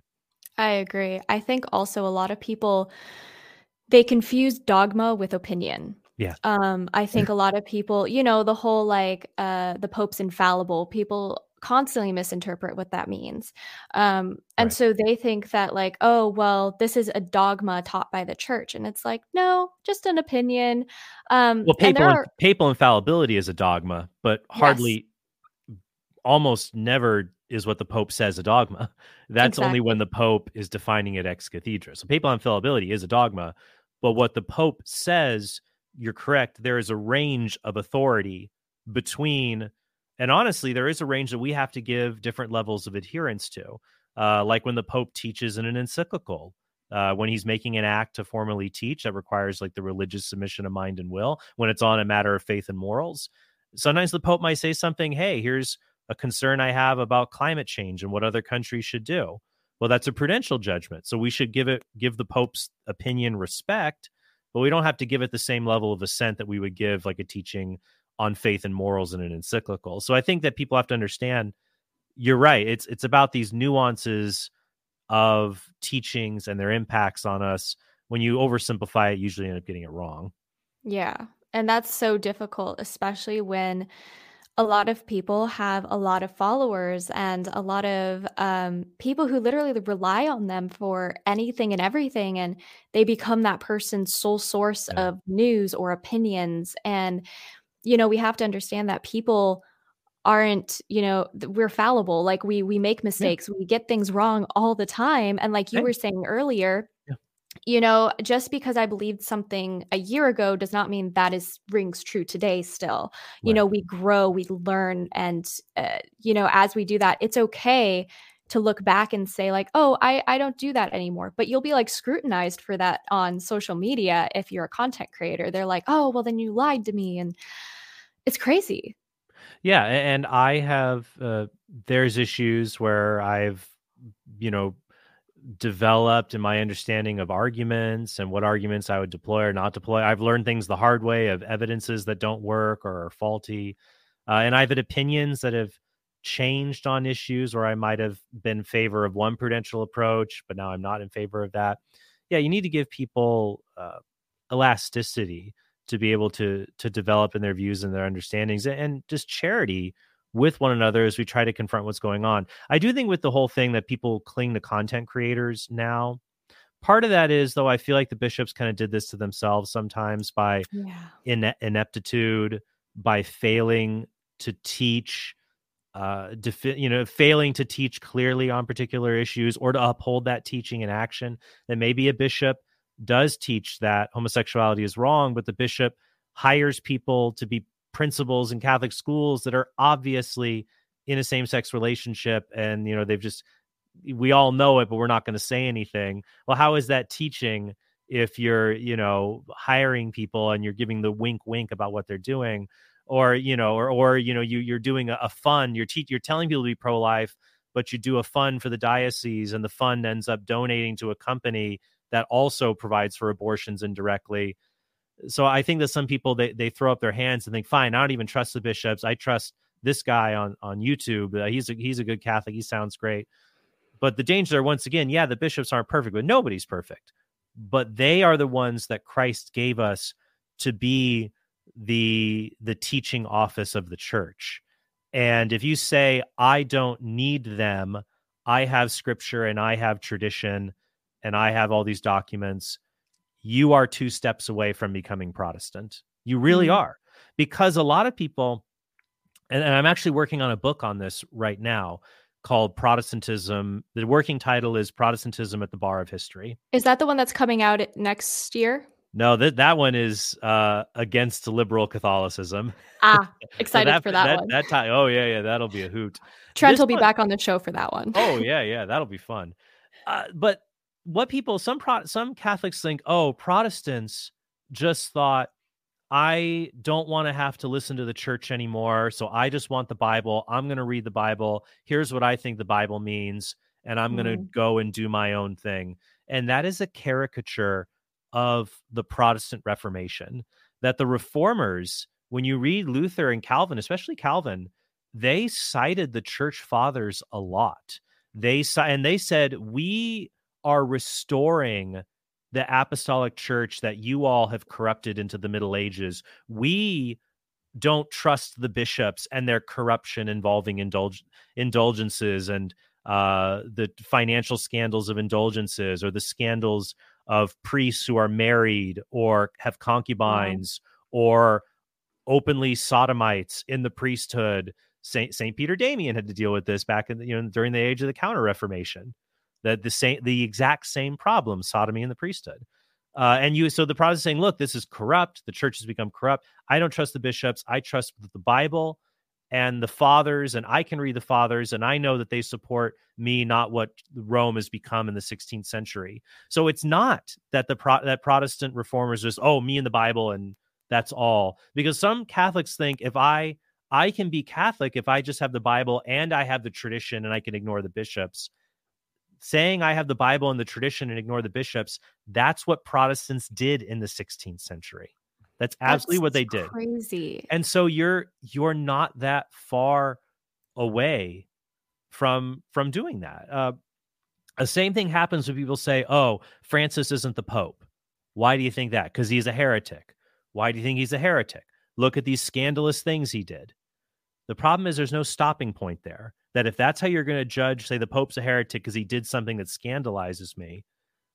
I agree. I think also a lot of people they confuse dogma with opinion. Yeah. Um, I think a lot of people, you know, the whole like uh the Pope's infallible, people constantly misinterpret what that means. Um, and right. so they think that, like, oh, well, this is a dogma taught by the church. And it's like, no, just an opinion. Um, well, papal, are... papal infallibility is a dogma, but hardly, yes. almost never is what the Pope says a dogma. That's exactly. only when the Pope is defining it ex cathedra. So papal infallibility is a dogma, but what the Pope says, you're correct, there is a range of authority between and honestly, there is a range that we have to give different levels of adherence to. Uh, like when the Pope teaches in an encyclical, uh, when he's making an act to formally teach that requires like the religious submission of mind and will, when it's on a matter of faith and morals. Sometimes the Pope might say something, hey, here's a concern I have about climate change and what other countries should do. Well, that's a prudential judgment. So we should give it give the Pope's opinion respect, but we don't have to give it the same level of assent that we would give like a teaching on faith and morals in an encyclical. So I think that people have to understand you're right. It's it's about these nuances of teachings and their impacts on us. When you oversimplify it, you usually end up getting it wrong. Yeah. And that's so difficult, especially when a lot of people have a lot of followers and a lot of um, people who literally rely on them for anything and everything. And they become that person's sole source yeah. of news or opinions. And you know, we have to understand that people aren't you know we're fallible like we we make mistakes yeah. we get things wrong all the time and like you were saying earlier yeah. you know just because i believed something a year ago does not mean that is rings true today still right. you know we grow we learn and uh, you know as we do that it's okay to look back and say like oh i i don't do that anymore but you'll be like scrutinized for that on social media if you're a content creator. They're like oh well then you lied to me and it's crazy. Yeah and i have uh, there's issues where i've you know developed in my understanding of arguments and what arguments i would deploy or not deploy. I've learned things the hard way of evidences that don't work or are faulty uh, and i've had opinions that have changed on issues where I might have been in favor of one prudential approach, but now I'm not in favor of that. Yeah, you need to give people uh, elasticity to be able to to develop in their views and their understandings and just charity with one another as we try to confront what's going on. I do think with the whole thing that people cling to content creators now. Part of that is though I feel like the bishops kind of did this to themselves sometimes by yeah. ine- ineptitude, by failing to teach uh defi- you know failing to teach clearly on particular issues or to uphold that teaching in action that maybe a bishop does teach that homosexuality is wrong but the bishop hires people to be principals in catholic schools that are obviously in a same-sex relationship and you know they've just we all know it but we're not going to say anything. Well how is that teaching if you're you know hiring people and you're giving the wink wink about what they're doing or you know or or you know you you're doing a, a fund you're te- you're telling people to be pro-life but you do a fund for the diocese and the fund ends up donating to a company that also provides for abortions indirectly. So i think that some people they, they throw up their hands and think fine i don't even trust the bishops. I trust this guy on on youtube. Uh, he's a he's a good catholic. He sounds great. But the danger there once again yeah the bishops aren't perfect but nobody's perfect. But they are the ones that christ gave us to be the the teaching office of the church. And if you say i don't need them. I have scripture and i have tradition and i have all these documents you are two steps away from becoming protestant. You really mm-hmm. are. Because a lot of people and, and i'm actually working on a book on this right now called protestantism. The working title is protestantism at the bar of history. Is that the one that's coming out next year no, that that one is uh, against liberal Catholicism. Ah, excited so that, for that, that, one. That time, oh yeah, yeah, that'll be a hoot. Trent this will be one, back on the show for that one. oh yeah, yeah, that'll be fun. Uh, but what people, some pro, some Catholics think, oh, Protestants just thought I don't want to have to listen to the church anymore, so I just want the Bible. I'm going to read the Bible. Here's what I think the Bible means, and I'm mm. going to go and do my own thing. And that is a caricature of the Protestant Reformation. That the reformers, when you read Luther and Calvin, especially Calvin, they cited the church fathers a lot. They and they said we are restoring the apostolic church that you all have corrupted into the Middle Ages. We don't trust the bishops and their corruption involving indulg- indulgences and uh, the financial scandals of indulgences or the scandals of priests who are married or have concubines or openly sodomites in the priesthood. Saint Saint Peter Damian had to deal with this back in the, you know during the age of the Counter Reformation. That the same the exact same problem, sodomy in the priesthood. Uh, and you so the Protestants saying, look, this is corrupt. The church has become corrupt. I don't trust the bishops. I trust the Bible and the fathers, and I can read the fathers, and I know that they support me, not what Rome has become in the 16th century. So it's not that the Pro- that Protestant reformers just oh me and the Bible and that's all, because some Catholics think if I I can be Catholic if I just have the Bible and I have the tradition and I can ignore the bishops. Saying I have the Bible and the tradition and ignore the bishops, that's what Protestants did in the 16th century. That's absolutely That's what they did. Crazy. And so you're you're not that far away from from doing that. Uh, the same thing happens when people say, "Oh, Francis isn't the Pope." Why do you think that? Because he's a heretic. Why do you think he's a heretic? Look at these scandalous things he did. The problem is there's no stopping point there. That if that's how you're going to judge, say the Pope's a heretic because he did something that scandalizes me,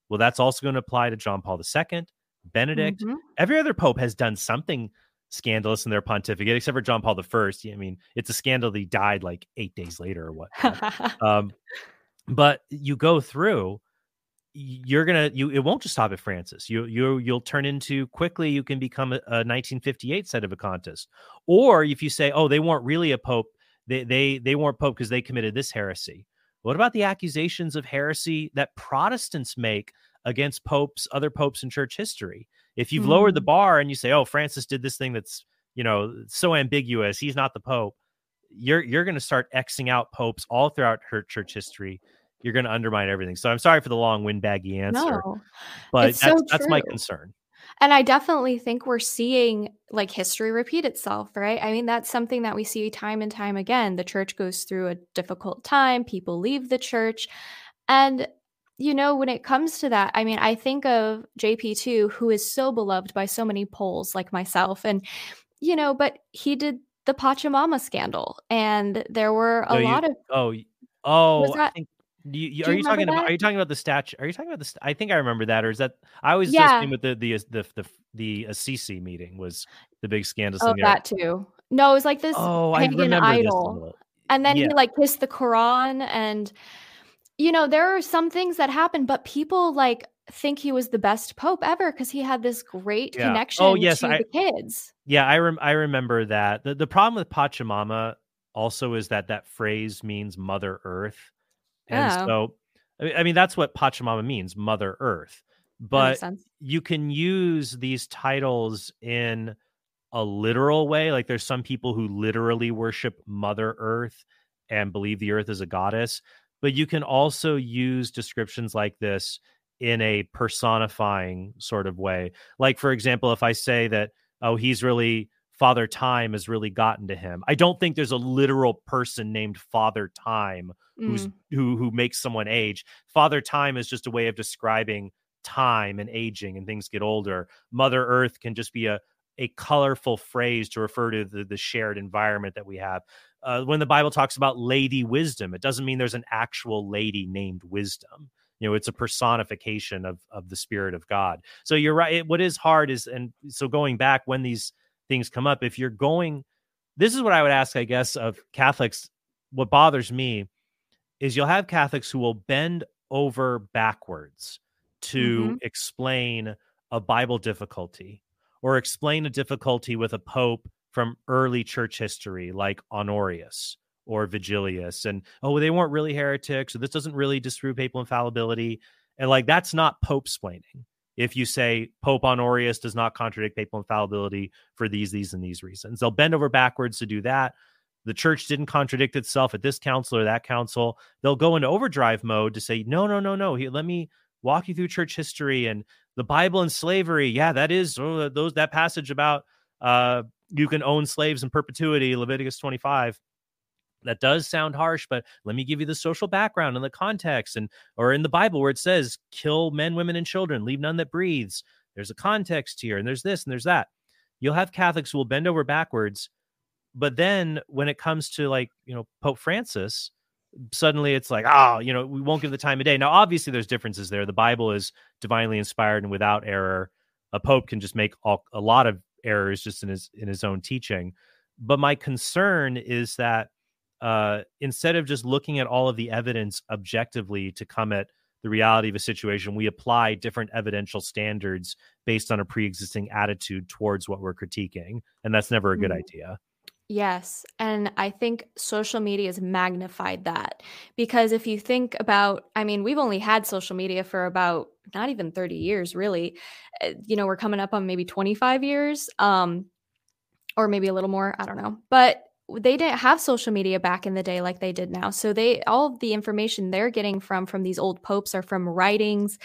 well, that's also going to apply to John Paul II. Benedict, mm-hmm. every other pope has done something scandalous in their pontificate, except for John Paul the First. I mean, it's a scandal that he died like eight days later or what. um, but you go through, you're gonna you it won't just stop at Francis. You you you'll turn into quickly. You can become a, a 1958 Sedevacantist, or if you say, oh, they weren't really a pope. They they they weren't pope because they committed this heresy. What about the accusations of heresy that Protestants make against popes, other popes in church history. If you've mm. lowered the mm. bar and you say, "Oh, Francis did this thing that's you know so ambiguous, he's not the pope," you're you're going to start xing out popes all throughout her church history. You're going to undermine everything. So I'm sorry for the long windbaggy answer, no, but that's so that's my concern. And I definitely think we're seeing like history repeat itself, right? I mean, that's something that we see time and time again. The church goes through a difficult time, people leave the church. And you know, when it comes to that, I mean, I think of JP2, who is so beloved by so many Poles like myself. And, you know, but he did the Pachamama scandal. And there were a lot you, of. Oh, oh, that, I think. You, you, are you, talking about? Are you talking about the statue? Are you talking about the? I think I remember that, or is that? I was yeah. just with the the uh, the the the Assisi meeting was the big scandal. Oh, that too. No, it was like this oh, pagan idol, and then yeah. he like kissed the Quran, and you know, there are some things that happen, but people like think he was the best pope ever because he had this great yeah. connection oh, yes, to I, the kids. Yeah, I rem- I remember that. The the problem with Pachamama also is that that phrase means Mother Earth, and oh. so I mean that's what Pachamama means, Mother Earth. But you can use these titles in a literal way. Like there's some people who literally worship Mother Earth and believe the earth is a goddess, but you can also use descriptions like this in a personifying sort of way. Like, for example, if I say that, oh, he's really Father Time has really gotten to him. I don't think there's a literal person named Father Time who's mm. who who makes someone age. Father Time is just a way of describing time and aging and things get older. Mother Earth can just be a a colorful phrase to refer to the, the shared environment that we have. Uh, when the Bible talks about Lady Wisdom, it doesn't mean there's an actual lady named Wisdom. You know, it's a personification of of the Spirit of God. So you're right. It, what is hard is, and so going back when these things come up, if you're going, this is what I would ask, I guess, of Catholics. What bothers me is you'll have Catholics who will bend over backwards to mm-hmm. explain a Bible difficulty or explain a difficulty with a pope from early church history like Honorius or Vigilius and oh they weren't really heretics so this doesn't really disprove papal infallibility and like that's not pope splaining. If you say Pope Honorius does not contradict papal infallibility for these these and these reasons they'll bend over backwards to do that. The church didn't contradict itself at this council or that council. They'll go into overdrive mode to say no no no no Here, let me walk you through church history and the Bible and slavery. Yeah, that is oh, those that passage about uh, you can own slaves in perpetuity, Leviticus 25. That does sound harsh, but let me give you the social background and the context, and or in the Bible where it says, "Kill men, women, and children, leave none that breathes." There's a context here, and there's this and there's that. You'll have Catholics who will bend over backwards, but then when it comes to like you know Pope Francis, suddenly it's like, oh, you know, we won't give the time of day. Now, obviously, there's differences there. The Bible is divinely inspired and without error. A pope can just make all, a lot of errors just in his in his own teaching. But my concern is that uh, instead of just looking at all of the evidence objectively to come at the reality of a situation, we apply different evidential standards based on a pre-existing attitude towards what we're critiquing, and that's never a good mm. idea. Yes. And I think social media has magnified that because if you think about, I mean, we've only had social media for about not even 30 years, really. Uh, you know, we're coming up on maybe 25 years, um, or maybe a little more. I don't know. But they didn't have social media back in the day like they did now so they all of the information they're getting from from these old popes are from writings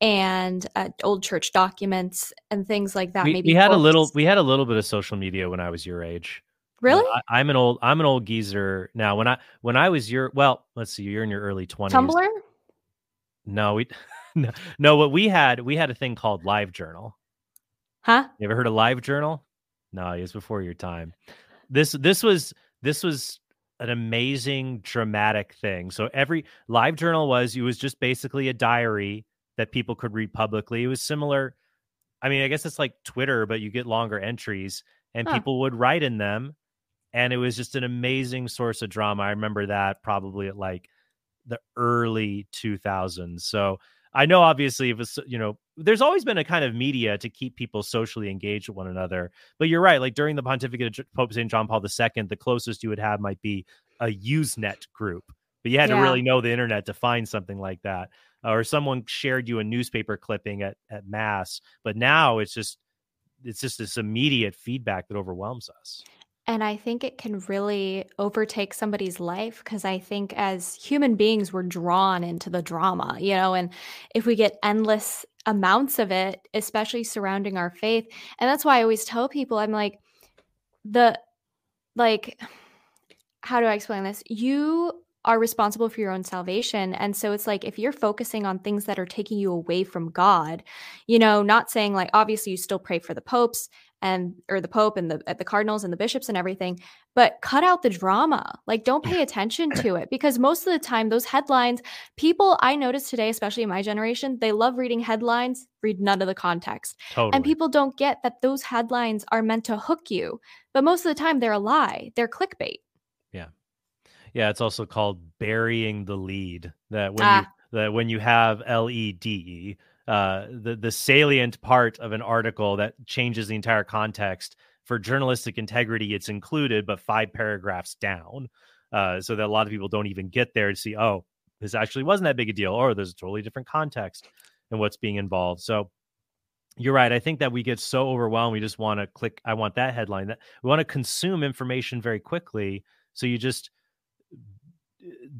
and uh, old church documents and things like that we, maybe we had a little we had a little bit of social media when i was your age Really? I, am an old I'm an old geezer now. When I when I was your well, let's see, you're in your early 20s. Tumblr? No, we no, no, what we had we had a thing called Live Journal. Huh? You ever heard of Live Journal? No, it was before your time. This this was this was an amazing dramatic thing. So every Live Journal was it was just basically a diary that people could read publicly. It was similar I mean, I guess it's like Twitter, but you get longer entries and huh. people would write in them and it was just an amazing source of drama. I remember that probably at like the early 2000s. So I know obviously if it's you know there's always been a kind of media to keep people socially engaged with one another. But you're right, like during the pontificate of Pope St. John Paul II, the closest you would have might be a Usenet group. But you had yeah. to really know the internet to find something like that. or someone shared you a newspaper clipping at, at mass. But now it's just it's just this immediate feedback that overwhelms us. And I think it can really overtake somebody's life because I think as human beings, we're drawn into the drama, you know, and if we get endless amounts of it, especially surrounding our faith. And that's why I always tell people, I'm like, the, like, how do I explain this? You are responsible for your own salvation. And so it's like if you're focusing on things that are taking you away from God, you know, not saying like obviously you still pray for the popes and or the pope and the the cardinals and the bishops and everything but cut out the drama. Like don't pay attention to it because most of the time those headlines people i notice today especially in my generation they love reading headlines read none of the context. Totally. and people don't get that those headlines are meant to hook you but most of the time they're a lie. They're clickbait. Yeah. Yeah it's also called burying the lede that when ah. you that when you have l-e-d-e uh, the the salient part of an article that changes the entire context for journalistic integrity it's included but five paragraphs down uh, so that a lot of people don't even get there to see oh this actually wasn't that big a deal or there's a totally different context and what's being involved so you're right. I think that we get so overwhelmed. We just want to click. I want that headline. That we want to consume information very quickly. So you just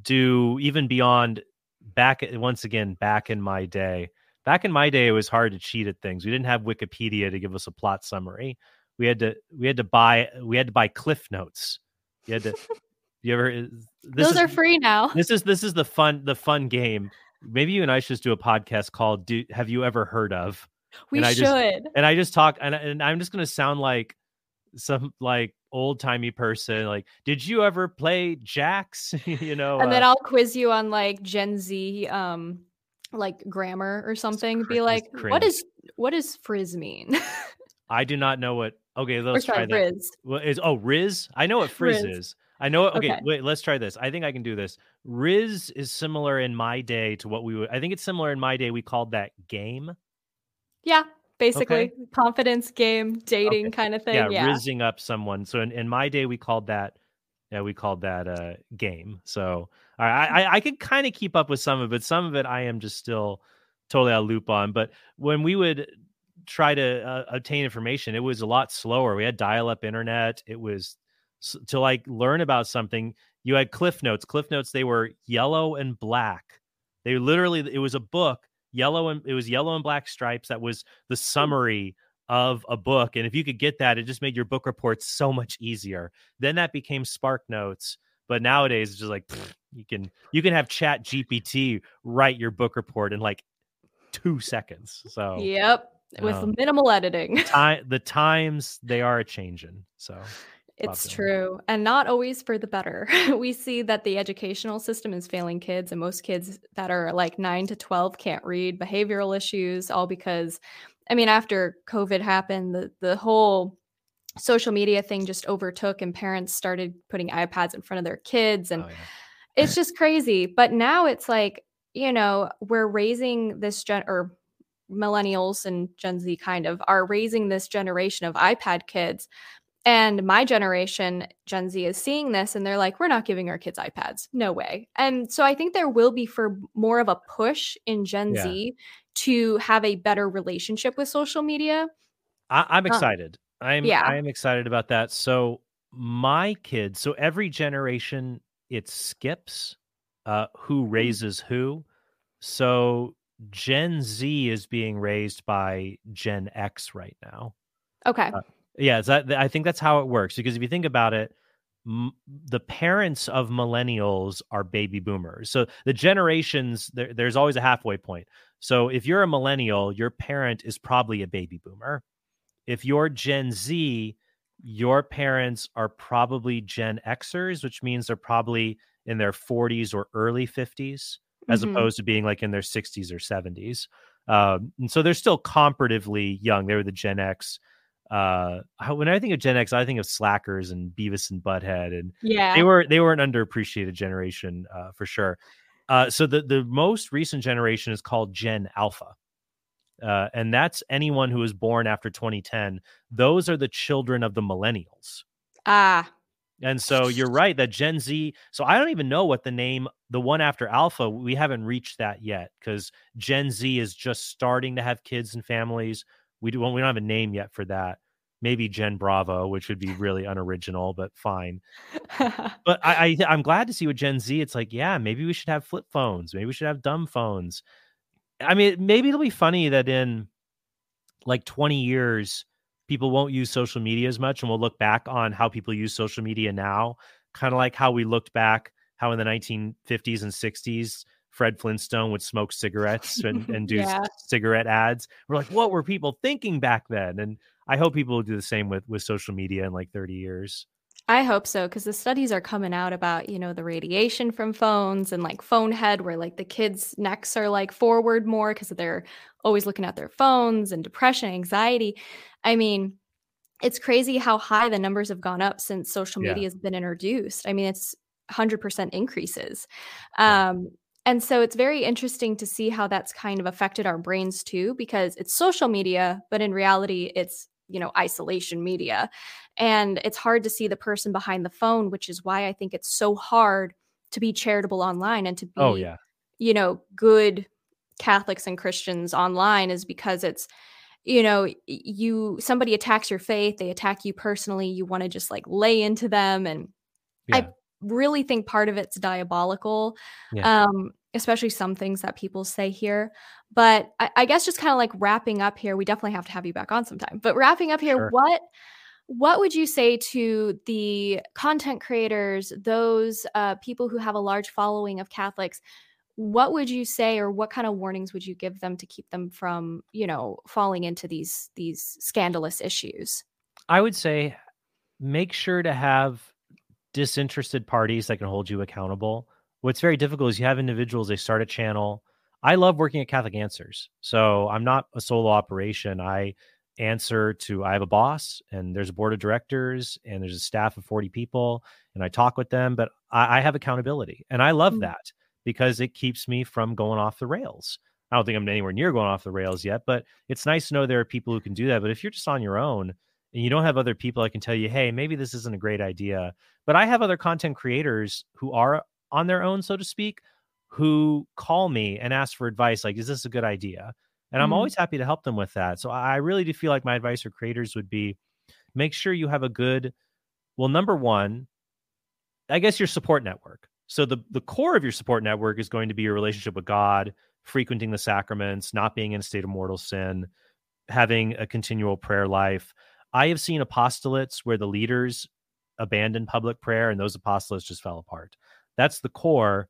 do even beyond back once again back in my day back in my day it was hard to cheat at things. We didn't have wikipedia to give us a plot summary. We had to we had to buy we had to buy cliff notes. You had to you ever those is, are free now. this is this is the fun the fun game. Maybe you and i should just do a podcast called do have you ever heard of? We and I should. just, and i just talk and, and i'm just going to sound like some like old timey person like did you ever play jacks you know and uh, then i'll quiz you on like gen z um like grammar or something cr- be like what is what does frizz mean? I do not know what okay let's try that. riz. Well, is oh riz? I know what frizz riz. is. I know okay, okay. wait let's try this. I think i can do this. Riz is similar in my day to what we would i think it's similar in my day we called that game. Yeah basically okay. confidence game dating okay. kind of thing yeah, yeah. rizzing up someone. So in, in my day we called that yeah we called that a game so I I, I could kind of keep up with some of it but some of it i am just still totally out loop on but when we would try to uh, obtain information it was a lot slower we had dial-up internet it was to like learn about something you had cliff notes cliff notes they were yellow and black they literally it was a book yellow and it was yellow and black stripes that was the summary of a book and if you could get that it just made your book reports so much easier then that became spark notes but nowadays it's just like pfft, you can you can have chat gpt write your book report in like two seconds so yep with um, minimal editing time the times they are a changing so it's true. And not always for the better. we see that the educational system is failing kids, and most kids that are like nine to 12 can't read, behavioral issues, all because, I mean, after COVID happened, the, the whole social media thing just overtook, and parents started putting iPads in front of their kids. And oh, yeah. it's just crazy. But now it's like, you know, we're raising this gen or millennials and Gen Z kind of are raising this generation of iPad kids and my generation, Gen Z, is seeing this and they're like, we're not giving our kids iPads. No way. And so I think there will be for more of a push in Gen yeah. Z to have a better relationship with social media. I, am excited. Um, I'm yeah. I am excited about that. So my kids, so every generation it skips uh who mm-hmm. raises who. So Gen Z is being raised by Gen X right now. Okay. Uh, yeah, that, I think that's how it works because if you think about it, m- the parents of millennials are baby boomers. So the generations there, there's always a halfway point. So if you're a millennial, your parent is probably a baby boomer. If you're Gen Z, your parents are probably Gen Xers, which means they're probably in their 40s or early 50s, as mm-hmm. opposed to being like in their 60s or 70s. Um, and so they're still comparatively young. They were the Gen X uh when i think of gen x i think of slackers and beavis and butthead and yeah. they were they were an underappreciated generation uh for sure. Uh so the the most recent generation is called gen alpha uh and that's anyone who was born after 2010 those are the children of the millennials. Ah. And so you're right that gen z so i don't even know what the name the one after alpha we haven't reached that yet because gen z is just starting to have kids and families. We do we don't have a name yet for that. Maybe Gen Bravo, which would be really unoriginal, but fine. but I, I I'm glad to see with Gen Z. It's like, yeah, maybe we should have flip phones. Maybe we should have dumb phones. I mean, maybe it'll be funny that in like 20 years, people won't use social media as much, and we'll look back on how people use social media now, kind of like how we looked back how in the 1950s and 60s Fred Flintstone would smoke cigarettes and, and do yeah. cigarette ads. We're like, what were people thinking back then? And I hope people will do the same with with social media in like 30 years. I hope so because the studies are coming out about, you know, the radiation from phones and like phone head where like the kids' necks are like forward more because they're always looking at their phones and depression, anxiety. I mean, it's crazy how high the numbers have gone up since social media yeah. has been introduced. I mean, it's 100% increases. Um, and so it's very interesting to see how that's kind of affected our brains too, because it's social media, but in reality, it's, you know, isolation media. And it's hard to see the person behind the phone, which is why I think it's so hard to be charitable online and to be, oh, yeah. you know, good Catholics and Christians online is because it's, you know you somebody attacks your faith they attack you personally you want to just like lay into them and yeah. i really think part of it's diabolical yeah. um especially some things that people say here but i, I guess just kind of like wrapping up here we definitely have to have you back on sometime but wrapping up here sure. what what would you say to the content creators those uh, people who have a large following of catholics what would you say or what kind of warnings would you give them to keep them from you know falling into these these scandalous issues i would say make sure to have disinterested parties that can hold you accountable what's very difficult is you have individuals they start a channel i love working at catholic answers so i'm not a solo operation i answer to i have a boss and there's a board of directors and there's a staff of 40 people and i talk with them but i, I have accountability and i love mm-hmm. that because it keeps me from going off the rails. I don't think I'm anywhere near going off the rails yet, but it's nice to know there are people who can do that. But if you're just on your own and you don't have other people that can tell you, hey, maybe this isn't a great idea. But I have other content creators who are on their own, so to speak, who call me and ask for advice like, is this a good idea? And mm I'm always happy to help them with that. So I really do feel like my advice for creators would be make sure you have a good, well, number one, I guess your support network. So the the core of your support network is going to be your relationship with God, frequenting the sacraments, not being in a state of mortal sin, having a continual prayer life. I have seen apostolates where the leaders abandoned public prayer and those apostolates just fell apart. That's the core,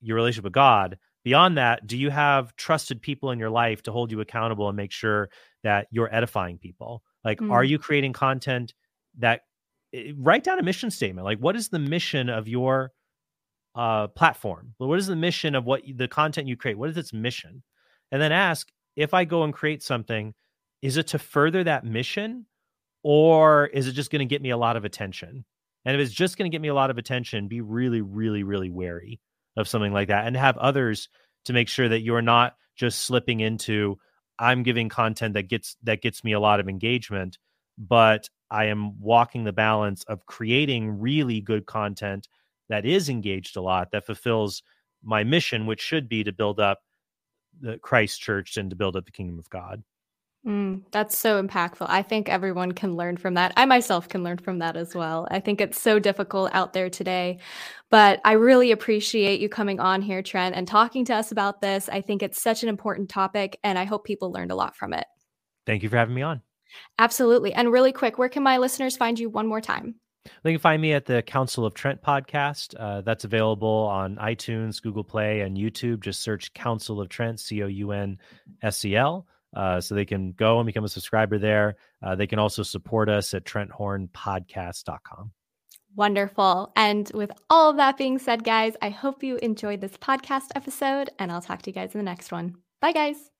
your relationship with God. Beyond that, do you have trusted people in your life to hold you accountable and make sure that you're edifying people? Like, mm. are you creating content that eh, write down a mission statement? Like, what is the mission of your uh, platform? What is the mission of what the content you create? What is its mission? And then ask if I go and create something, is it to further that mission or is it just going to get me a lot of attention? And if it's just going to get me a lot of attention, be really, really, really wary of something like that and have others to make sure that you're not just slipping into I'm giving content that gets that gets me a lot of engagement, but I am walking the balance of creating really good content that is engaged a lot that fulfills my mission, which should be to build up the Christ Church and to build up the kingdom of God. Mm, that's so impactful. I think everyone can learn from that. I myself can learn from that as well. I think it's so difficult out there today. But I really appreciate you coming on here, Trent, and talking to us about this. I think it's such an important topic, and I hope people learned a lot from it. Thank you for having me on. Absolutely. And really quick, where can my listeners find you one more time? They can find me at the Counsel of Trent podcast. Uh, that's available on iTunes, Google Play, and YouTube. Just search Counsel of Trent, C O U N S E L. Uh, so they can go and become a subscriber there. Uh, they can also support us at TrentHornPodcast.com. Wonderful. And with all of that being said, guys, I hope you enjoyed this podcast episode, and I'll talk to you guys in the next one. Bye, guys.